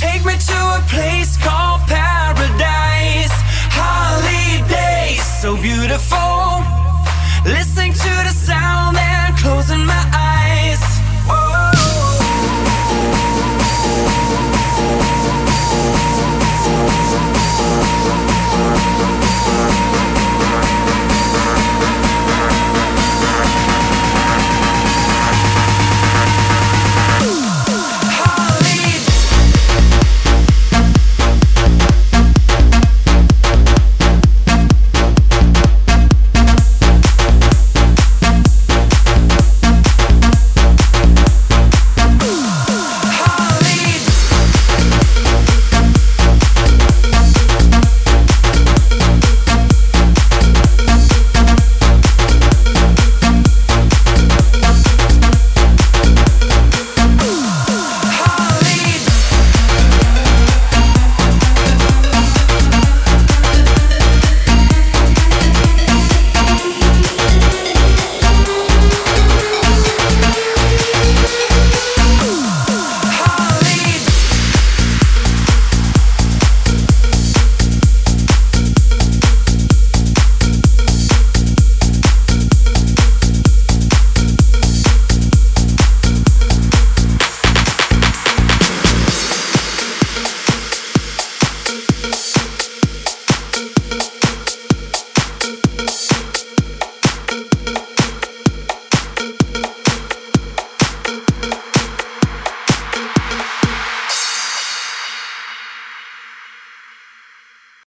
Take me to a place called paradise. Holidays, so beautiful. Listening to the sound.